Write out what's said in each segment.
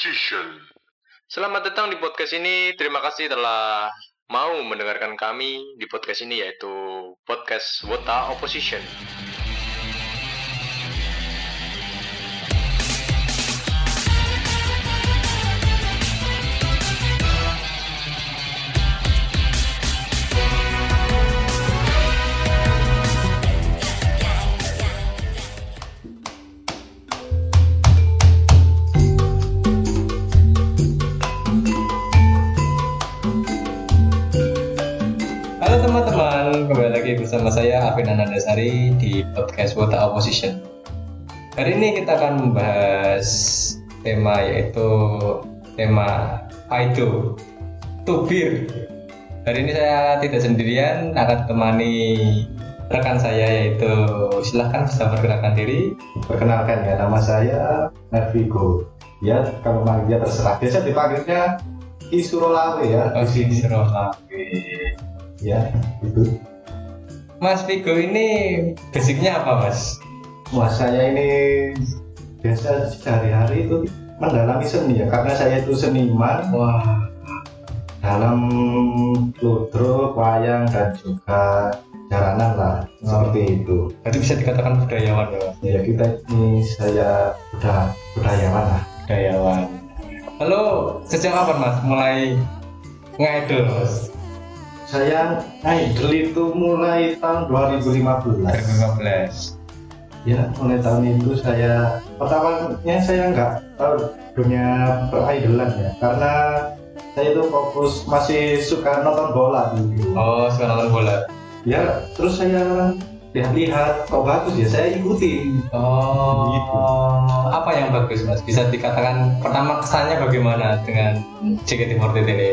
Opposition. Selamat datang di podcast ini. Terima kasih telah mau mendengarkan kami di podcast ini yaitu podcast Wota Opposition. Anandasari di podcast Wota Opposition. Hari ini kita akan membahas tema yaitu tema Aido Tubir. Hari ini saya tidak sendirian, akan temani rekan saya yaitu silahkan bisa perkenalkan diri. Perkenalkan ya, nama saya Nervigo. Ya, kalau manggilnya terserah. Biasa dipanggilnya Isurolawe ya. Oh. Oke. Ya, itu. Mas Vigo ini basicnya apa mas? Wah, saya ini biasa sehari-hari itu mendalami seni ya, karena saya itu seniman Wah, dalam ludruk, wayang dan juga jaranan lah, seperti itu. berarti bisa dikatakan budayawan ya mas? Ya kita ini saya udah budayawan lah. Budayawan. Lalu sejak kapan mas mulai ngidol mas? Saya idol itu mulai tahun 2015. 2015. Ya, mulai tahun itu saya pertamanya saya nggak tahu dunia peridolan ya, karena saya itu fokus masih suka nonton bola dulu. Oh, suka nonton bola. Ya, terus saya lihat-lihat, kok bagus ya, saya ikuti. Oh, Gitu. apa yang bagus mas? Bisa dikatakan pertama kesannya bagaimana dengan JKT48 ini?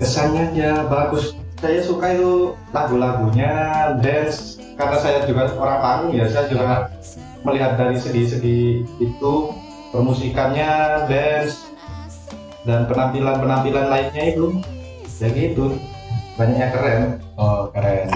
Kesannya ya bagus. Saya suka itu lagu-lagunya, dance, karena saya juga orang panggung ya, saya juga melihat dari segi-segi itu permusikannya, dance, dan penampilan-penampilan lainnya itu. Ya gitu. Banyak yang keren. Oh, keren.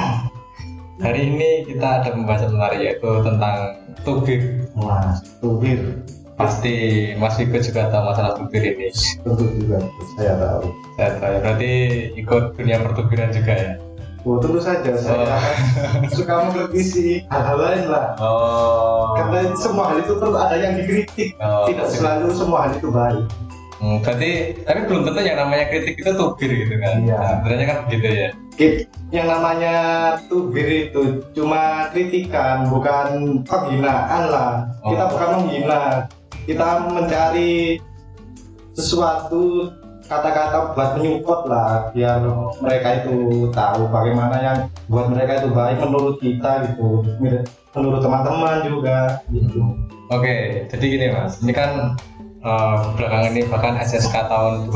Hari ini kita ada pembahasan menarik yaitu tentang tubir. mas tubir Pasti Mas Vigo juga tahu masalah tubir ini. tentu juga saya tahu Saya tahu. Berarti ikut dunia pertubiran juga ya? oh tentu saja saya suka mengkritisi hal-hal lain lah Oh. karena semua hal itu perlu ada yang dikritik Oh, tidak selalu semua hal itu baik Hmm, berarti tapi belum tentu yang namanya kritik itu tubir gitu kan? Iya. Nah, Sebenarnya kan begitu ya. Yang namanya tubir itu cuma kritikan bukan penghinaan lah kita Oh. bukan menghina kita mencari sesuatu kata-kata buat menyupport lah biar mereka itu tahu bagaimana yang buat mereka itu baik menurut kita gitu menurut teman-teman juga gitu. Oke, jadi gini mas, ini kan eh, belakangan ini bahkan SSK tahun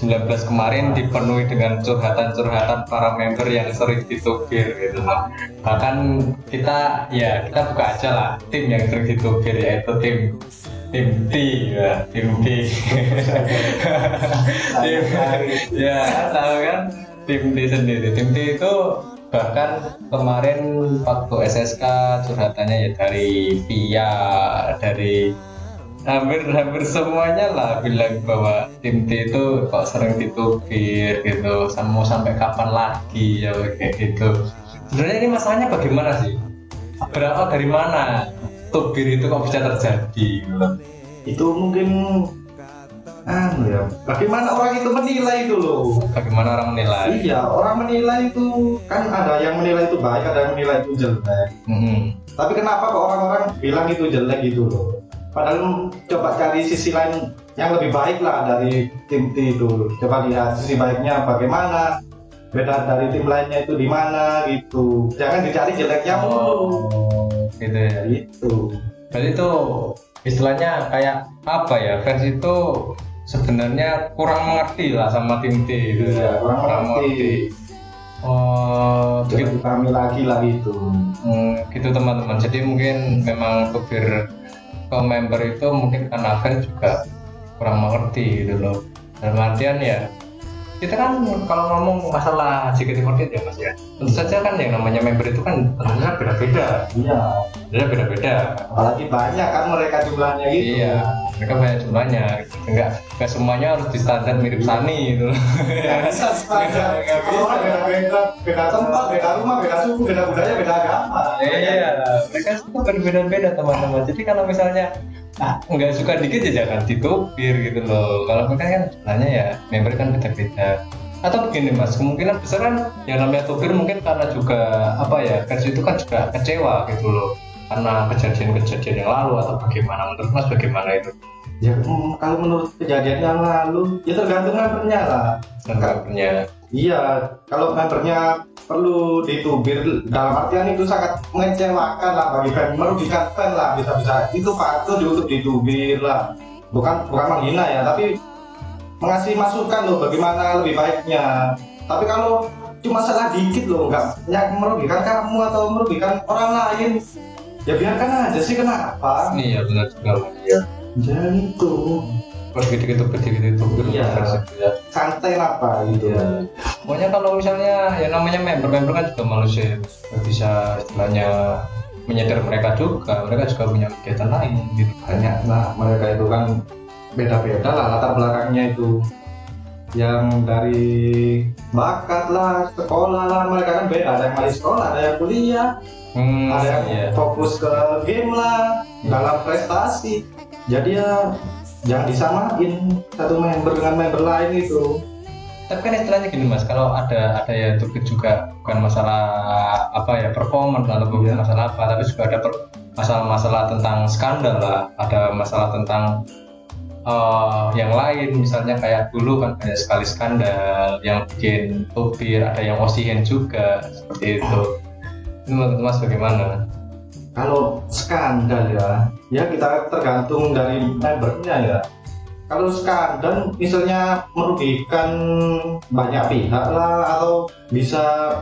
2019 kemarin dipenuhi dengan curhatan-curhatan para member yang sering ditubir gitu loh. Bahkan kita ya kita buka aja lah tim yang sering ditubir yaitu tim tim T ya tim T tim ya tahu kan? Tim T sendiri. Tim T itu bahkan kemarin waktu SSK curhatannya ya dari Via dari hampir hampir semuanya lah bilang bahwa tim T itu kok sering ditubir gitu mau sampai kapan lagi ya kayak gitu sebenarnya ini masalahnya bagaimana sih berawal dari mana tubir itu kok bisa terjadi gitu? itu mungkin anu ya bagaimana orang itu menilai itu loh bagaimana orang menilai Iya, orang menilai itu kan ada yang menilai itu baik, ada yang menilai itu jelek. Mhm. Tapi kenapa kok orang-orang bilang itu jelek gitu loh? Padahal coba cari sisi lain yang lebih baik lah dari tim T itu. Coba lihat sisi baiknya bagaimana, beda dari tim lainnya itu di mana gitu. Jangan dicari jeleknya mulu. oh gitu ya Gitu. Berarti itu istilahnya kayak apa ya fans itu sebenarnya kurang mengerti lah sama tim T gitu Iya, orang mengerti. Oh, Jadi gitu, kami lagi lah gitu. Hmm, gitu teman-teman. Jadi mungkin memang tubir ke member itu mungkin fans juga kurang mengerti gitu loh. Dalam artian ya kita kan kalau ngomong masalah JKT48 ya mas ya. Tentu saja kan yang namanya member itu kan tentunya beda-beda. Iya. Tentunya beda-beda. Apalagi banyak kan mereka jumlahnya gitu. Iya mereka banyak jumlahnya. Enggak enggak semuanya harus di standar mirip Sani gitu. Nggak bisa standar. Kalau orang beda-beda. Beda tempat beda rumah beda suku beda budaya beda agama. Iya mereka suka berbeda-beda teman-teman. Jadi kalau misalnya ah, nggak suka dikit ya jangan ditupir gitu loh. Kalau mereka kan sebenarnya ya member kan beda-beda. Atau begini mas kemungkinan besar kan yang namanya tupir mungkin karena juga apa ya fans itu kan juga kecewa gitu loh. Karena kejadian-kejadian yang lalu atau bagaimana menurut mas bagaimana itu? Ya hmm, kalau menurut kejadian yang lalu ya tergantung membernya lah. Membernya iya kalau membernya perlu ditubir. Dalam artian itu sangat mengecewakan lah bagi fan merugikan fan lah. Bisa-bisa itu patut untuk ditubir lah. Bukan bukan menghina ya tapi mengasih masukan loh bagaimana lebih baiknya. Tapi kalau cuma salah dikit loh nggak yang merugikan kamu atau merugikan orang lain ya biarkan aja sih kenapa? Iya benar juga. Mas ya jangan itu terus gitu-gitu gitu-gitu tupir Iya. versi ya. santai lah pak gitu. Iya. Pokoknya kalau misalnya ya namanya member-member kan juga manusia nggak bisa istilahnya menyadar mereka juga. Mereka juga punya kegiatan lain gitu. Banyak lah. Mereka itu kan beda-beda lah latar belakangnya itu. Yang dari bakat lah sekolah lah mereka kan beda. Ada yang masih sekolah ada yang kuliah. Hmm, ada yang iya. fokus ke game lah dalam prestasi. Jadi ya jangan disamain satu member dengan member lain itu. Tapi kan istilahnya gini mas kalau ada ada ya tupir juga bukan masalah apa ya performance atau bukan Iya. masalah apa tapi juga ada masalah-masalah tentang skandal lah ada masalah tentang eh, yang lain misalnya kayak dulu kan banyak sekali skandal yang bikin tupir ada yang osihen juga seperti itu. Ini menurut mas bagaimana kalau skandal ya ya kita tergantung dari membernya ya. Kalau skandal misalnya merugikan banyak pihak lah atau bisa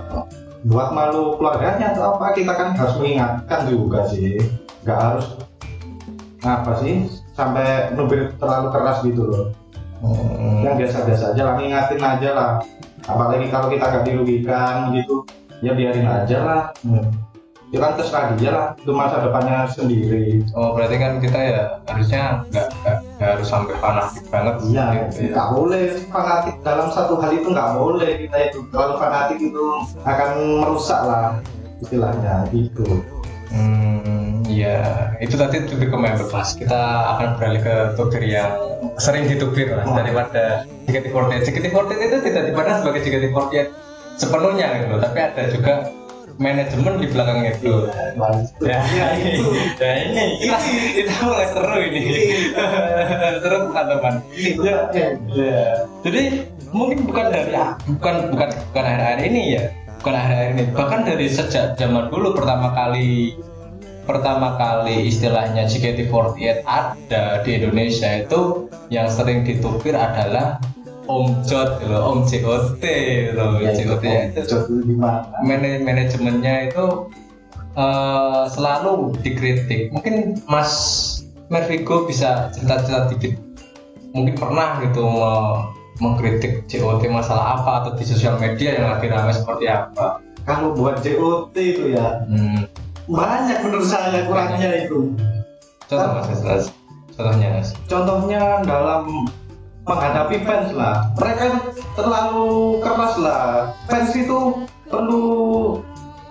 buat malu keluarganya atau apa kita kan harus mengingatkan juga sih. Nggak harus apa sih sampai nubir terlalu keras gitu loh. Hmm, yang biasa-biasa aja lah ngingatin aja lah. Apalagi kalau kita nggak dirugikan gitu ya biarin aja lah itu kan terserah dia lah itu masa depannya sendiri oh berarti kan kita ya harusnya nggak harus sampai fanatik banget iya gitu ya. nggak boleh fanatik dalam satu hal itu nggak boleh kita itu kalau fanatik itu akan merusak lah istilahnya itu Hmm, ya itu tadi tubir ke member class. Kita akan beralih ke tubir yang sering ditubir lah Oh. daripada JKT48. JKT48 itu tidak dipandang sebagai JKT48 sepenuhnya gitu tapi ada juga manajemen di belakang itu. Ya, ya itu ya ini kita, kita mulai seru ini. seru bukan teman. Ya, ya. Jadi mungkin bukan dari bukan bukan bukan akhir-akhir ini ya, bukan akhir-akhir ini. Bahkan dari sejak zaman dulu pertama kali pertama kali istilahnya JKT48 ada di Indonesia itu yang sering ditupir adalah Om Jot gitu loh, Om JOT loh. ya, JOT itu itu manajemennya itu eh, selalu dikritik. Mungkin Mas Mervigo bisa cerita-cerita dikit. Mungkin pernah gitu me- mengkritik JOT masalah apa atau di sosial media yang lagi ramai seperti apa. kalau buat JOT itu ya Hmm. banyak menurut saya kurangnya itu Contoh Mas. Contohnya Mas. contohnya dalam menghadapi fans lah. Mereka terlalu keras lah. Fans itu perlu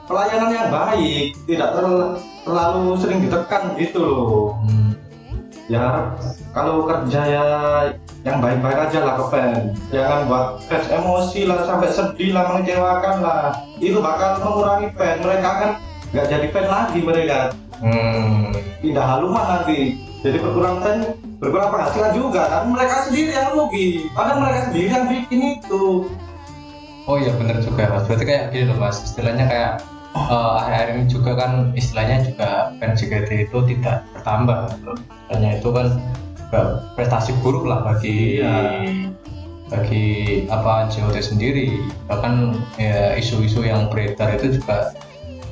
pelayanan yang baik tidak terl- terlalu sering ditekan gitu loh. Hmm. ya kalau kerja ya yang baik-baik aja lah ke fans. Jangan buat fans emosi lah sampai sedih lah mengecewakan lah. Itu bakal mengurangi fans. Mereka kan nggak jadi fan lagi mereka. Hmm. pindah haluman nanti jadi berkurang fan berkurang penghasilan juga kan mereka sendiri yang rugi padahal mereka sendiri yang bikin itu Oh iya benar juga mas. Berarti kayak gini loh mas. Istilahnya kayak eh, akhir-akhir ini juga kan istilahnya juga fans JKT itu tidak bertambah. Istilahnya itu kan juga prestasi buruk lah bagi Iya. bagi apa JOT sendiri. Bahkan ya isu-isu yang beredar itu juga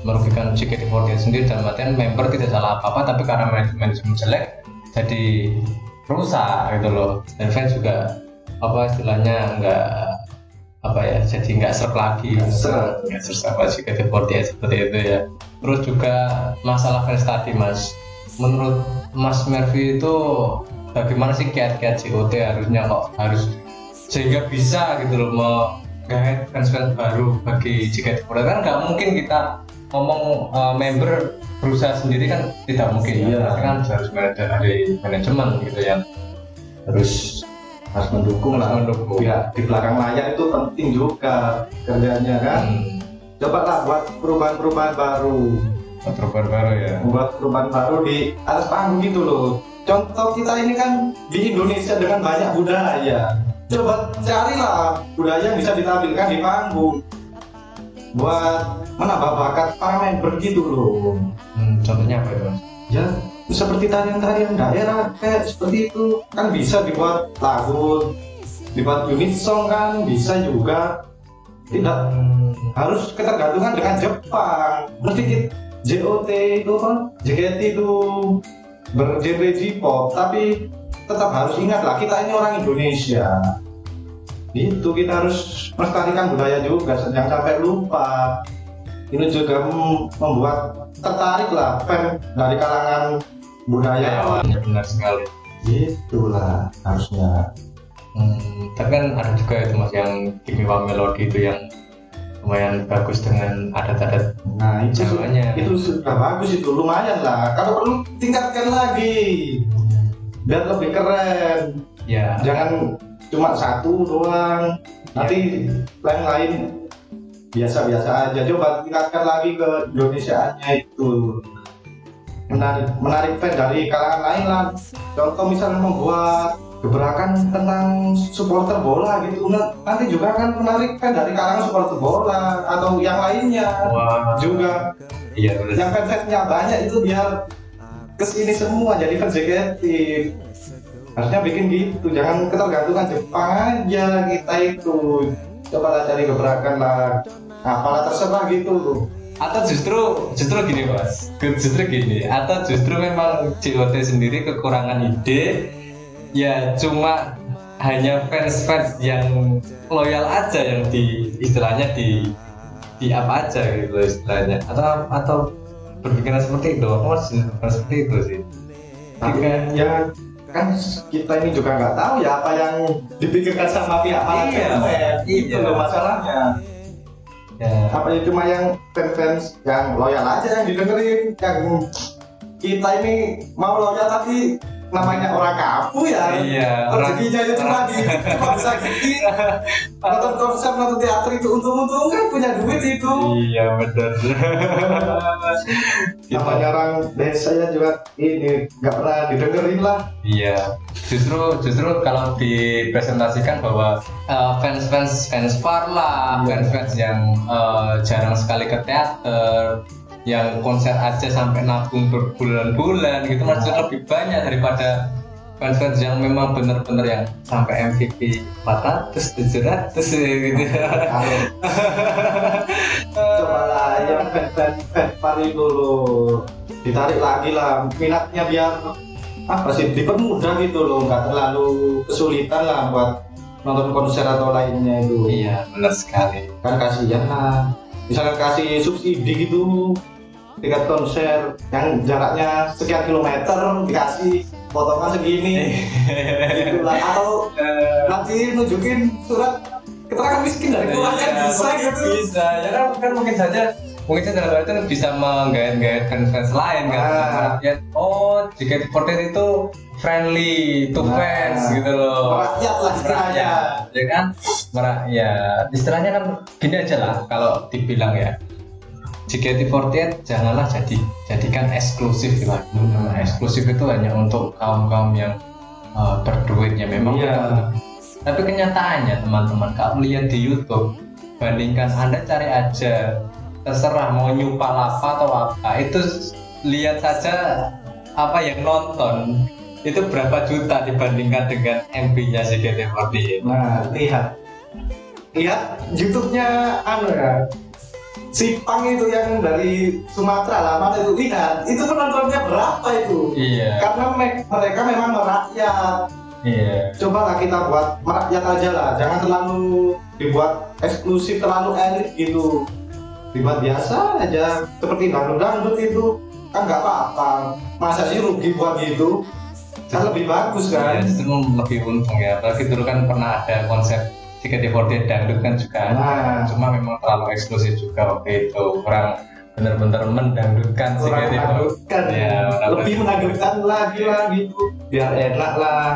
merugikan JKT48 sendiri dan artian member tidak salah apa-apa tapi karena manajemen jelek jadi rusak gitu loh. Dan fans juga apa istilahnya nggak apa ya jadi nggak serp lagi. Nggak serp. sama JKT48 seperti itu ya. Terus juga masalah fans tadi mas. Menurut Mas Mervi itu bagaimana sih kiat-kiat JOT harusnya kok harus sehingga bisa gitu loh mau guide fans-fans baru bagi JKT48 kan nggak mungkin kita ngomong uh, member berusaha sendiri kan tidak mungkin. Iya. Berarti kan harus ada dari manajemen gitu ya. Terus harus mendukung lah mendukung ya di belakang layar itu penting juga kerjanya kan. Hmm, coba lah buat perubahan-perubahan baru. Perubahan baru ya. Membuat perubahan baru di atas panggung gitu loh. Contoh kita ini kan di Indonesia dengan banyak budaya. Coba carilah budaya yang bisa ditampilkan di panggung buat menambah bakat para member gitu loh. Hmm, contohnya apa itu? Ya seperti tarian-tarian daerah kayak seperti itu. Kan bisa dibuat lagu dibuat unit song kan bisa juga. Tidak harus ketergantungan dengan Jepang. Berarti JOT itu kan JKT itu bergenre J-pop tapi tetap harus ingat lah kita ini orang Indonesia itu kita harus melestarikan budaya juga jangan sampai lupa. Ini juga mem- membuat tertarik lah fan dari kalangan budaya. Ya, benar sekali. Itulah harusnya. Hmm, tapi kan ada juga itu mas yang Kimiwa Melody itu yang lumayan bagus dengan adat-adat nah itu Jawanya. itu sudah bagus itu lumayan lah. Kalau perlu tingkatkan lagi biar lebih keren. Ya jangan cuma satu doang. Nanti lain-lain. Biasa-biasa aja. Coba tingkatkan lagi ke Indonesiaannya itu. Menarik menarik fan dari kalangan lain lah. Contoh misalnya membuat gebrakan tentang supporter bola gitu. Nanti juga akan menarik fan dari kalangan supporter bola atau yang lainnya wah. juga. Iya yang fans-fansnya banyak itu biar ke sini semua jadi fans JKT harusnya bikin gitu jangan ketergantungan Jepang aja kita itu. Coba lah cari gebrakan lah apalah terserah gitu. Atau justru justru gini mas. Justru gini atau justru memang JOT sendiri kekurangan ide ya cuma hanya fans-fans yang loyal aja yang di istilahnya di di apa aja gitu istilahnya. Atau atau berpikiran seperti itu. Aku masih seperti itu sih. Tapi Jika ya kan kita ini juga nggak tahu ya apa yang dipikirkan sama pihak Iya, manajemen itu iya. loh masalahnya. Ya apa ya cuma yang fans-fans yang loyal aja yang didengerin yang kita ini mau loyal tapi namanya orang kampung ya. Iya rezekinya itu cuma di cuma bisa gini. Nonton konser nonton teater itu untung-untung kan punya duit itu. Iya benar namanya orang desa ya juga ini nggak pernah didengerin lah. Iya, justru justru kalau dipresentasikan bahwa uh, fans-fans fans far lah, Iya. fans-fans yang uh, jarang sekali ke teater, yang konser aja sampai nabung berbulan-bulan gitu, maksudnya lebih banyak daripada fans-fans yang memang benar-benar yang sampai MVP 400, 700 gitu. coba lah yang fans fans far itu loh. Ditarik lagi lah minatnya biar apa sih dipermudah gitu loh nggak terlalu kesulitan lah buat nonton konser atau lainnya itu. Iya, benar sekali. kan kasihan lah. Misalnya kasih subsidi gitu tiket konser yang jaraknya sekian kilometer dikasih potongan segini. Gitu lah atau nanti nunjukin surat keterangan miskin dari keluarga. Iya, bisa gitu. bisa. Ya kan, kan mungkin saja mungkin saja dalam itu bisa menggait-gait fans-fans lain kan. Ah. ya oh jika di itu friendly to Nah. fans gitu loh. Merakyat lah istilahnya. Ya kan? Merakyat istilahnya kan gini aja lah kalau dibilang ya JKT48 janganlah jadi jadikan eksklusif lah. Hmm. eksklusif itu hanya untuk kaum kaum yang uh, berduit ya memang Iya. tapi kenyataannya teman-teman kalau lihat di YouTube bandingkan anda cari aja terserah mau nyupal apa atau apa itu lihat saja apa yang nonton itu berapa juta dibandingkan dengan MB-nya JKT48 nah lihat. Lihat YouTube-nya anu ya si Pang itu yang dari Sumatera lah mana itu? Lihat itu penontonnya berapa itu? Iya. Karena me- mereka memang merakyat. Iya. Coba lah kita buat merakyat aja lah jangan terlalu dibuat eksklusif terlalu elit gitu. Dibuat biasa aja seperti dangdut dangdut itu. Kan nggak apa-apa. Masa sih rugi buat gitu? Kan lebih bagus ya kan? Justru lebih untung ya apalagi dulu kan pernah ada konsep JKT48 dangdut kan juga. Ada. Nah. cuma memang terlalu eksklusif juga waktu itu. Kurang benar-benar mendangdutkan kurang JKT48 menakutkan Ya, lebih menakutkan lagi lah gitu. Biar enak lah.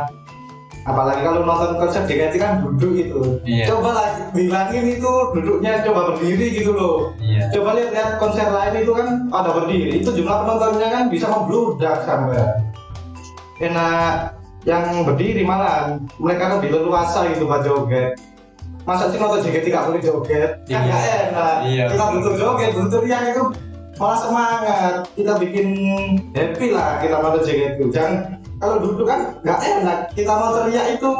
Apalagi kalau nonton konser JKT kan duduk itu Iya. coba lah bilangin itu duduknya coba berdiri gitu loh. Iya. Coba lihat lihat konser lain itu kan pada berdiri. Itu jumlah penontonnya kan bisa membludak sampai. Enak yang berdiri malah mereka lebih leluasa gitu buat joget masa sih nonton JKT gak boleh joget? Kan Iya. gak enak. Iya. kita butuh joget butuh yang itu malah semangat. Kita bikin happy lah kita nonton JKT jangan kalau duduk kan gak enak. Kita mau teriak itu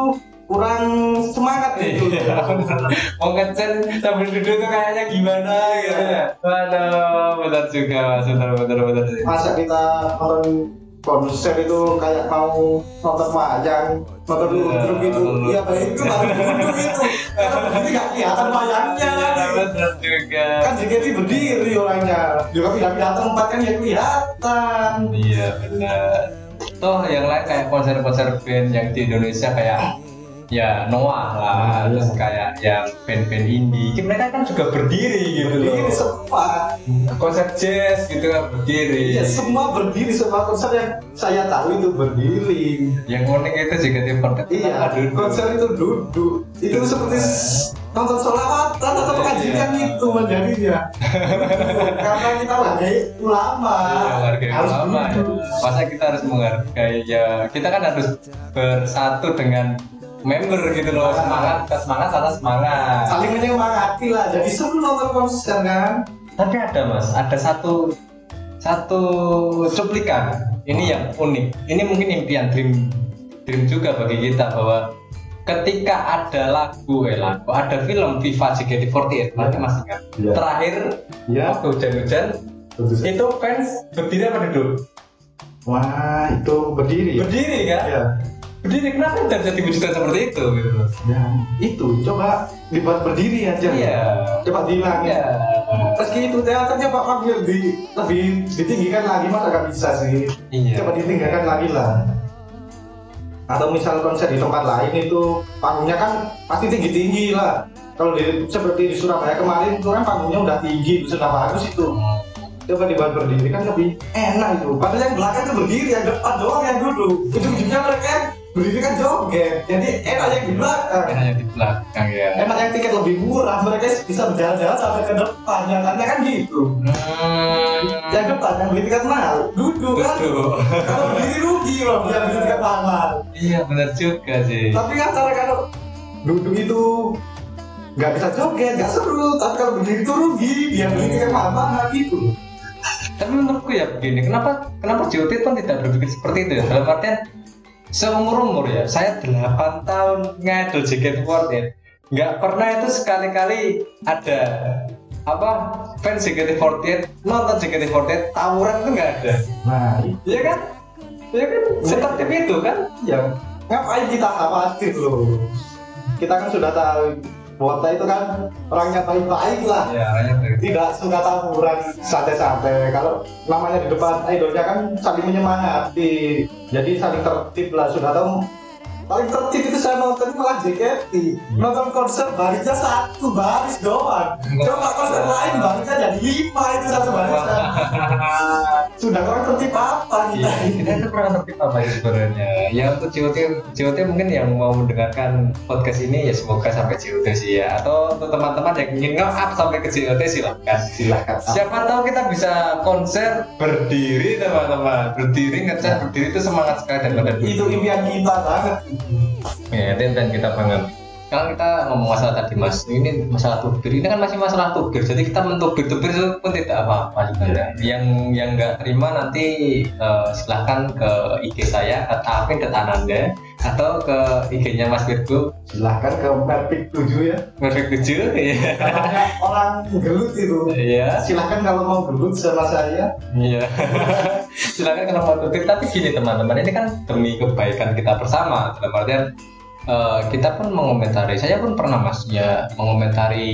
kurang semangat gitu Iya, mau ngecen sambil duduk tuh kayaknya gimana gitu ya? Waduh benar juga mas. Benar benar benar. Masa kita nonton konser itu kayak mau nonton wayang Iya, ludruk gitu nonton iya baik itu baru duduk itu karena berdiri gak kelihatan wayangnya benar juga. Kan JKT berdiri orangnya juga pindah-pindah tempat kan ya kelihatan. Iya benar. Toh yang lain kayak konser-konser band yang di Indonesia kayak ya Noah lah Ah, iya. terus kayak yang band-band indie. Mereka kan juga berdiri gitu loh. Berdiri semua. konser jazz gitu kan berdiri. Ya semua berdiri semua konser yang saya tahu itu berdiri. Yang unik itu juga di iya konser itu duduk. Itu seperti s- nonton sholawatan atau pengajian Iya. itu menjadinya karena kita warga ulama. Iya, warga harus ulama. ya. duduk. Masa kita harus menghargai ya kita kan harus bersatu dengan member gitu loh semangat ke semangat sana semangat. saling menyemangati lah jadi seru nonton konser kan Tapi ada mas, ada satu satu cuplikan ini yang unik. Ini mungkin impian dream dream juga bagi kita bahwa ketika ada lagu eh lagu ada film Viva JKT48 nanti mas ingat Iya. terakhir ya waktu hujan-hujan itu fans berdiri apa duduk? wah itu berdiri ya Berdiri kan? ya berdiri kenapa tidak bisa diwujudkan seperti itu gitu Ya, itu. Coba dibuat berdiri aja. Iya. Coba dihilangin iya. Meski itu teaternya Pak Pak lebih lebih ditinggikan lagi masa nggak bisa sih. Iya. Coba ditinggalkan lagi lah. Atau misal konser di tempat lain itu panggungnya kan pasti tinggi tinggi lah. Kalau di, seperti di Surabaya kemarin itu kan panggungnya udah tinggi sudah bagus itu. Coba dibuat berdiri kan lebih enak itu. Padahal yang belakang itu berdiri yang depan doang yang duduk. Ujung-ujungnya mereka berdiri kan joget. Jadi enak yang di belakang. Hanya di belakang ya. Enak yang tiket lebih murah. Mereka bisa berjalan-jalan sampai ke depan. Yang lainnya kan gitu. Hmm. yang depan yang beli tiket mahal. Duduk kan? Kalau berdiri rugi loh dia beli tiket mahal. Iya benar juga sih. Tapi kan cara kalau duduk itu nggak bisa joget nggak seru. Tapi kalau berdiri itu rugi dia beli tiket mahal mahal gitu. Tapi menurutku ya begini kenapa kenapa JOT pun tidak berpikir seperti itu ya? Dalam artian seumur umur ya saya 8 tahun ngedol JKT48 nggak pernah itu sekali-kali ada apa fans JKT48 nonton JKT48 tawuran itu nggak ada nah Iya kan? Iya kan? Seperti itu kan? ya ngapain kita khawatir loh kita kan sudah tahu Wota itu kan orangnya baik-baik lah. Ya, arahnya tidak suka tawuran santai-santai. Kalau namanya di depan idolnya kan saling menyemangati jadi saling tertib lah sudah tahu paling tertib itu saya nonton malah JKT nonton konser barisnya satu baris doang coba konser lain barisnya jadi lima itu satu barisan sudah kurang tertib apa kita Iya, kita itu kurang tertib apa ya sebenarnya. Ya untuk COT, COT mungkin yang mau mendengarkan podcast ini ya semoga sampai COT sih ya. Atau untuk teman-teman yang ingin nge-up sampai ke COT silahkan. silahkan Siapa tahu kita bisa konser berdiri teman-teman. Berdiri ngecat berdiri itu semangat sekali dan pada itu impian kita banget Ya, dan kita banget. Kalau kita ngomong masalah tadi mas, ini masalah tubir, ini kan masih masalah tubir, jadi kita mentubir-tubir itu pun tidak apa-apa sebenarnya. Yang yang nggak terima nanti eh, silahkan ke IG saya, ke Alvin dan Ananda, atau ke IG-nya Mas Virgo, silahkan ke Perfect 7 ya. Perfect 7 ya. namanya orang gelut itu Iya, silahkan kalau mau gelut sama saya. Iya. silahkan kalau mau tubir, tapi gini teman-teman, ini kan demi kebaikan kita bersama, dalam artian eh, kita pun mengomentari saya pun pernah mas ya mengomentari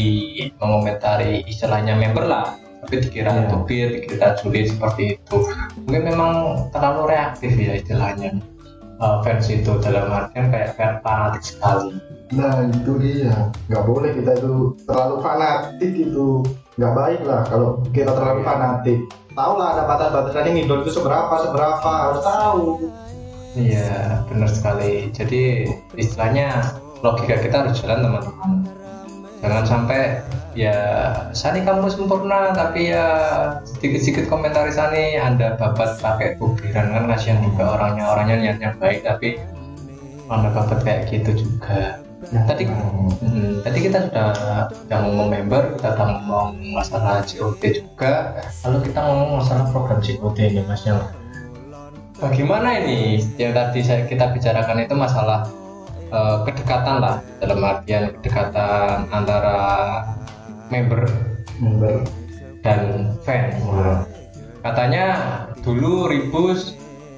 mengomentari istilahnya member lah tapi dikira Iya. tubir dikira julid seperti itu mungkin memang terlalu reaktif ya istilahnya eh, fans itu dalam artian kayak kayak fanatik sekali Nah itu dia, nggak boleh kita itu terlalu fanatik itu nggak baik lah kalau kita terlalu fanatik. Tahu lah ada batas-batasan ini idol itu seberapa seberapa harus tahu. Iya, benar sekali. Jadi istilahnya logika kita harus jalan teman-teman. Jangan sampai ya Sani kamu sempurna tapi ya sedikit-sedikit komentari Sani Anda babat pakai kubiran kan kasihan juga orangnya orangnya niatnya baik tapi Anda babat kayak gitu juga. Nah, tadi Hmm, tadi kita sudah sudah ngomong member, kita sudah ngomong masalah COT juga. Lalu kita ngomong masalah program COT ini, Mas bagaimana ini yang tadi saya kita bicarakan itu masalah eh, kedekatan lah dalam artian kedekatan antara member Member. dan fan. Katanya dulu Ribus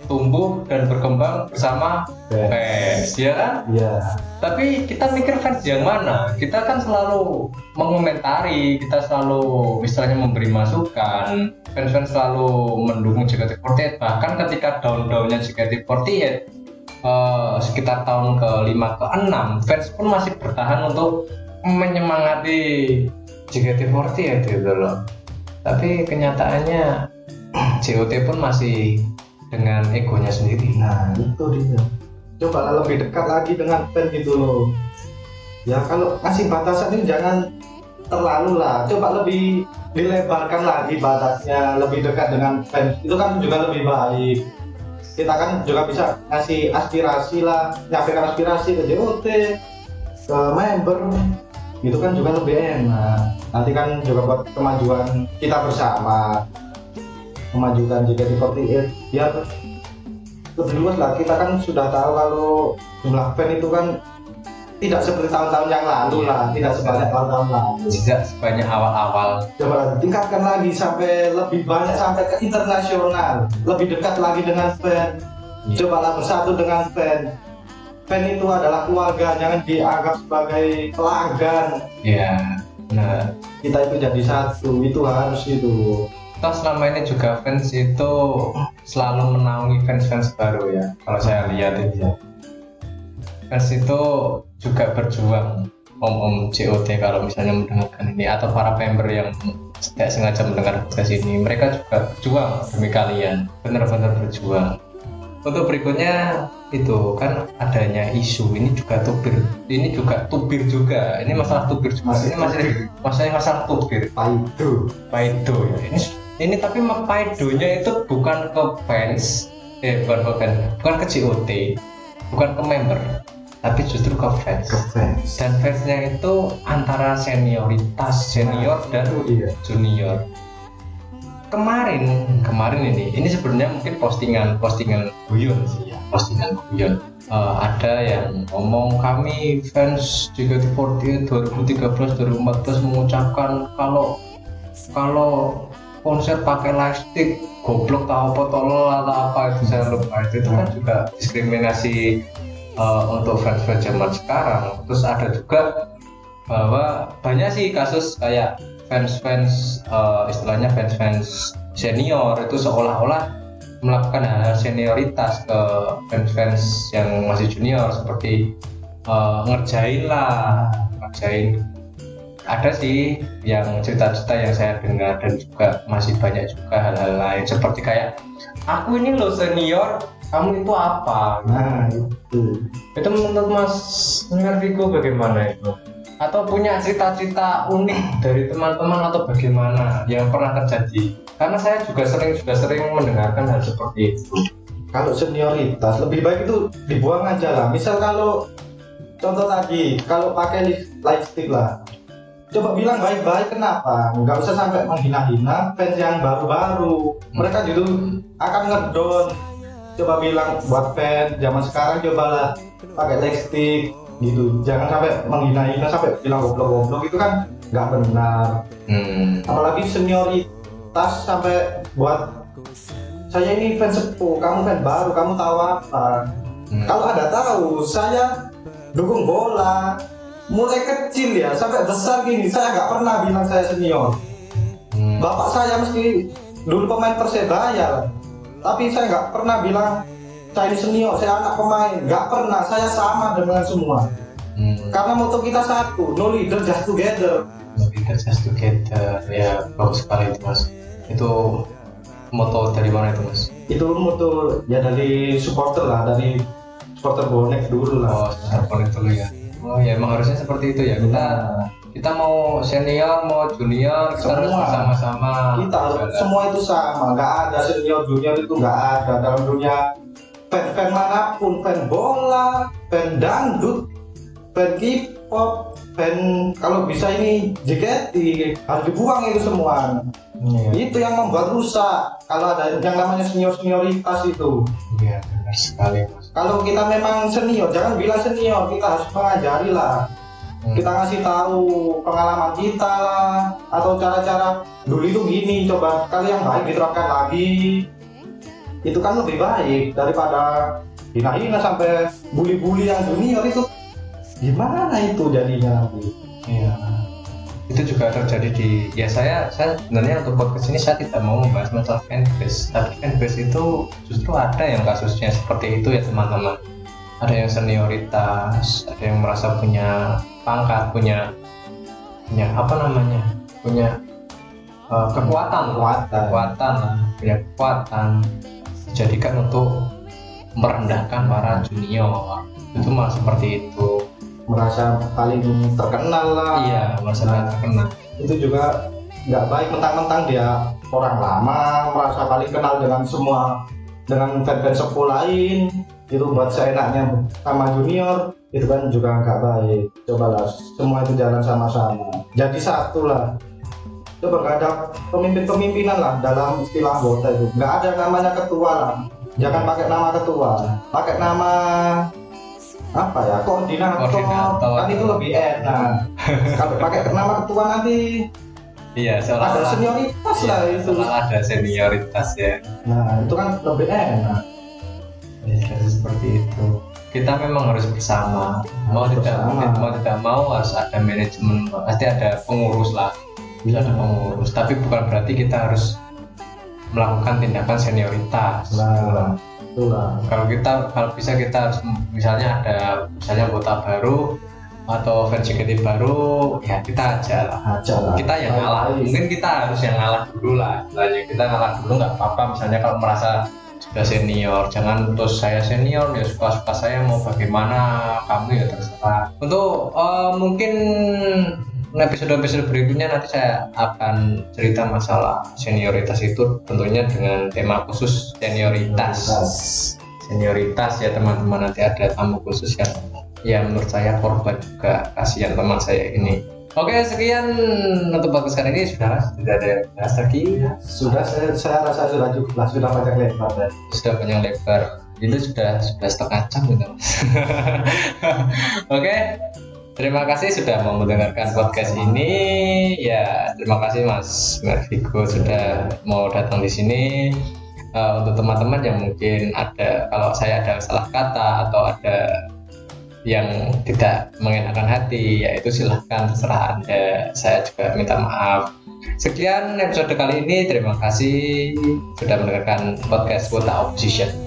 tumbuh dan berkembang bersama fans, ya kan? Iya. tapi kita mikir fans yang mana kita kan selalu mengomentari kita selalu istilahnya memberi masukan fans-fans selalu mendukung JKT48 bahkan ketika down-downnya JKT48 sekitar tahun ke-5 ke-6 fans pun masih bertahan untuk menyemangati JKT48 gitu loh tapi kenyataannya JOT pun masih dengan egonya sendiri Nah itu dia. Coba lebih dekat lagi dengan fan gitu loh. Ya kalau ngasih batasan ini jangan terlalu lah. Coba lebih dilebarkan lagi batasnya, lebih dekat dengan fans. Itu kan juga lebih baik. Kita kan juga bisa ngasih aspirasi lah, nyampaikan aspirasi ke JOT, ke member. Itu kan juga lebih enak. Nanti kan juga buat kemajuan kita bersama memajukan JKT48 biar lebih luas lah kita kan sudah tahu kalau jumlah fan itu kan tidak seperti tahun-tahun yang lalu Iya. lah tidak sebanyak tahun-tahun lalu. Tidak sebanyak awal-awal. Coba lagi tingkatkan lagi sampai lebih banyak sampai ke internasional. Lebih dekat lagi dengan fan Iya. cobalah bersatu dengan fan fan itu adalah keluarga jangan dianggap sebagai pelanggan. Ya nah kita itu jadi satu itu harus itu. Toh selama ini juga fans itu selalu menaungi fans-fans baru ya kalau saya lihat itu. ya fans itu juga berjuang om-om JOT kalau misalnya mendengarkan ini atau para member yang tidak sengaja mendengar podcast ini. Mereka juga berjuang demi kalian benar-benar berjuang. Untuk berikutnya itu kan adanya isu. Ini juga tubir ini juga tubir juga. Ini masalah tubir juga. Masih ini masih masalahnya masalah tubir. Paido. Paido ya. Ini ini tapi Paidonya itu bukan ke fans, eh bukan ke fans, bukan ke JOT, bukan ke member, tapi justru ke fans. ke fans Dan fansnya itu antara senioritas senior dan itu dia junior. Kemarin, kemarin ini, ini sebenarnya mungkin postingan postingan guyon sih ya, postingan guyon. Eh, ada yang ngomong kami fans JKT48 2013 2014 mengucapkan kalau kalau konser pakai lightstick goblok tahu apa tolol atau apa itu saya lupa itu, itu kan juga diskriminasi eh, untuk fans-fans zaman sekarang terus ada juga bahwa banyak sih kasus kayak fans-fans eh, istilahnya fans-fans senior itu seolah-olah melakukan hal-hal senioritas ke fans-fans yang masih junior seperti eh, ngerjain lah ngerjain. Ada sih yang cerita-cerita yang saya dengar dan juga masih banyak juga hal-hal lain. Seperti kayak aku ini loh senior kamu itu apa? Nah itu. Itu menurut Mas Nervigo bagaimana itu? Atau punya cerita-cerita unik dari teman-teman atau bagaimana yang pernah terjadi? Karena saya juga sering juga sering mendengarkan hal seperti itu. Kalau senioritas lebih baik itu dibuang aja lah. Misal kalau contoh tadi kalau pakai light- lightstick lah. Coba bilang baik-baik kenapa? Nggak usah sampai menghina-hina fans yang baru-baru. Mereka juga akan ngedown coba bilang buat fans zaman sekarang cobalah pakai lightstick gitu jangan sampai menghina-hina sampai bilang goblok-goblok itu kan nggak benar hmm. apalagi senioritas sampai buat saya ini fans sepuh kamu fans baru kamu tahu apa Hmm. kalau ada tahu saya dukung bola mulai kecil ya sampai besar gini saya nggak pernah bilang saya senior Hmm. bapak saya mesti dulu pemain persebaya tapi saya nggak pernah bilang saya ini senior saya anak pemain nggak pernah saya sama dengan semua Hmm. karena moto kita satu no leader just together Kita just together ya bagus sekali itu mas. Itu moto dari mana itu mas? itu moto ya dari supporter lah dari supporter bonek dulu lah Oh sebentar connect dulu ya. Oh ya emang harusnya seperti itu ya kita kita mau senior mau junior kita harus Semua. bersama-sama. kita harus jalan. semua itu sama nggak ada senior junior itu nggak ada dalam dunia fan-fan mana pun fan bola fan dangdut fan K-pop fan kalau bisa ini JKT harus dibuang itu semua Iya. itu yang membuat rusak kalau ada yang namanya senior senioritas itu Iya benar sekali mas. kalau kita memang senior jangan bilang senior kita harus mengajari lah Kita ngasih tahu pengalaman kita lah atau cara-cara dulu itu gini coba kali yang baik diterapkan lagi. Itu kan lebih baik daripada hina-hina sampai bully-bully yang junior itu. Gimana itu jadinya nanti? Iya. Itu juga terjadi di ya saya saya sebenarnya untuk podcast ini saya tidak mau membahas masalah fanbase tapi fanbase itu justru ada yang kasusnya seperti itu ya teman-teman ada yang senioritas ada yang merasa punya pangkat punya punya apa namanya? Punya uh, kekuatan. Kekuatan. Kekuatan lah punya kekuatan. Dijadikan untuk merendahkan para junior. Itu malah seperti itu. Merasa paling terkenal lah. Iya merasa Nah. terkenal. itu juga nggak baik mentang-mentang dia orang lama merasa paling kenal dengan semua dengan fan-fan sepuh lain itu buat seenaknya sama junior itu kan juga nggak baik. Cobalah semua itu jalan sama-sama. Jadi satu lah. Coba nggak ada pemimpin-pemimpinan lah dalam istilah anggota itu. Nggak ada namanya ketua lah jangan pakai nama ketua. Pakai nama apa ya? Koordinator, Koordinator. kan itu lebih enak. Kalau pakai nama ketua nanti iya ada senioritas iya, lah itu. Seolah ada senioritas ya. Nah itu kan lebih enak ya seperti itu. Kita memang harus bersama. Mau Harus tidak bersama. mau tidak mau harus ada manajemen. Pasti ada pengurus lah. Bisa ada pengurus. Tapi bukan berarti kita harus melakukan tindakan senioritas. Nah itulah kalau kita kalau bisa kita harus misalnya ada misalnya anggota baru atau JKT baru ya kita aja lah. Aja lah. Kita yang ngalah. Baik-baik. mungkin kita harus yang ngalah dulu lah. Istilahnya kita ngalah dulu nggak apa-apa. Misalnya kalau merasa sudah senior. Jangan terus saya senior ya suka-suka saya mau bagaimana kamu ya terserah. Untuk eh, mungkin episode-episode berikutnya nanti saya akan cerita masalah senioritas itu tentunya dengan tema khusus senioritas. Senioritas ya teman-teman nanti ada tamu khusus yang ya menurut saya korban juga kasihan teman saya ini oke sekian untuk podcast kali ini. Sudah tidak ada yang bahas lagi. Sudah saya, saya rasa sudah cukup lah sudah banyak lebar dan sudah panjang lebar. Itu sudah sudah setengah jam gitu. Oke terima kasih sudah mau mendengarkan podcast ini. Ya terima kasih mas Mervigo sudah mau datang di sini. Eh, untuk teman-teman yang mungkin ada kalau saya ada salah kata atau ada yang tidak mengenakan hati yaitu silahkan terserah anda. Saya juga minta maaf. Sekian episode kali ini. Terima kasih sudah mendengarkan podcast Wota Opposition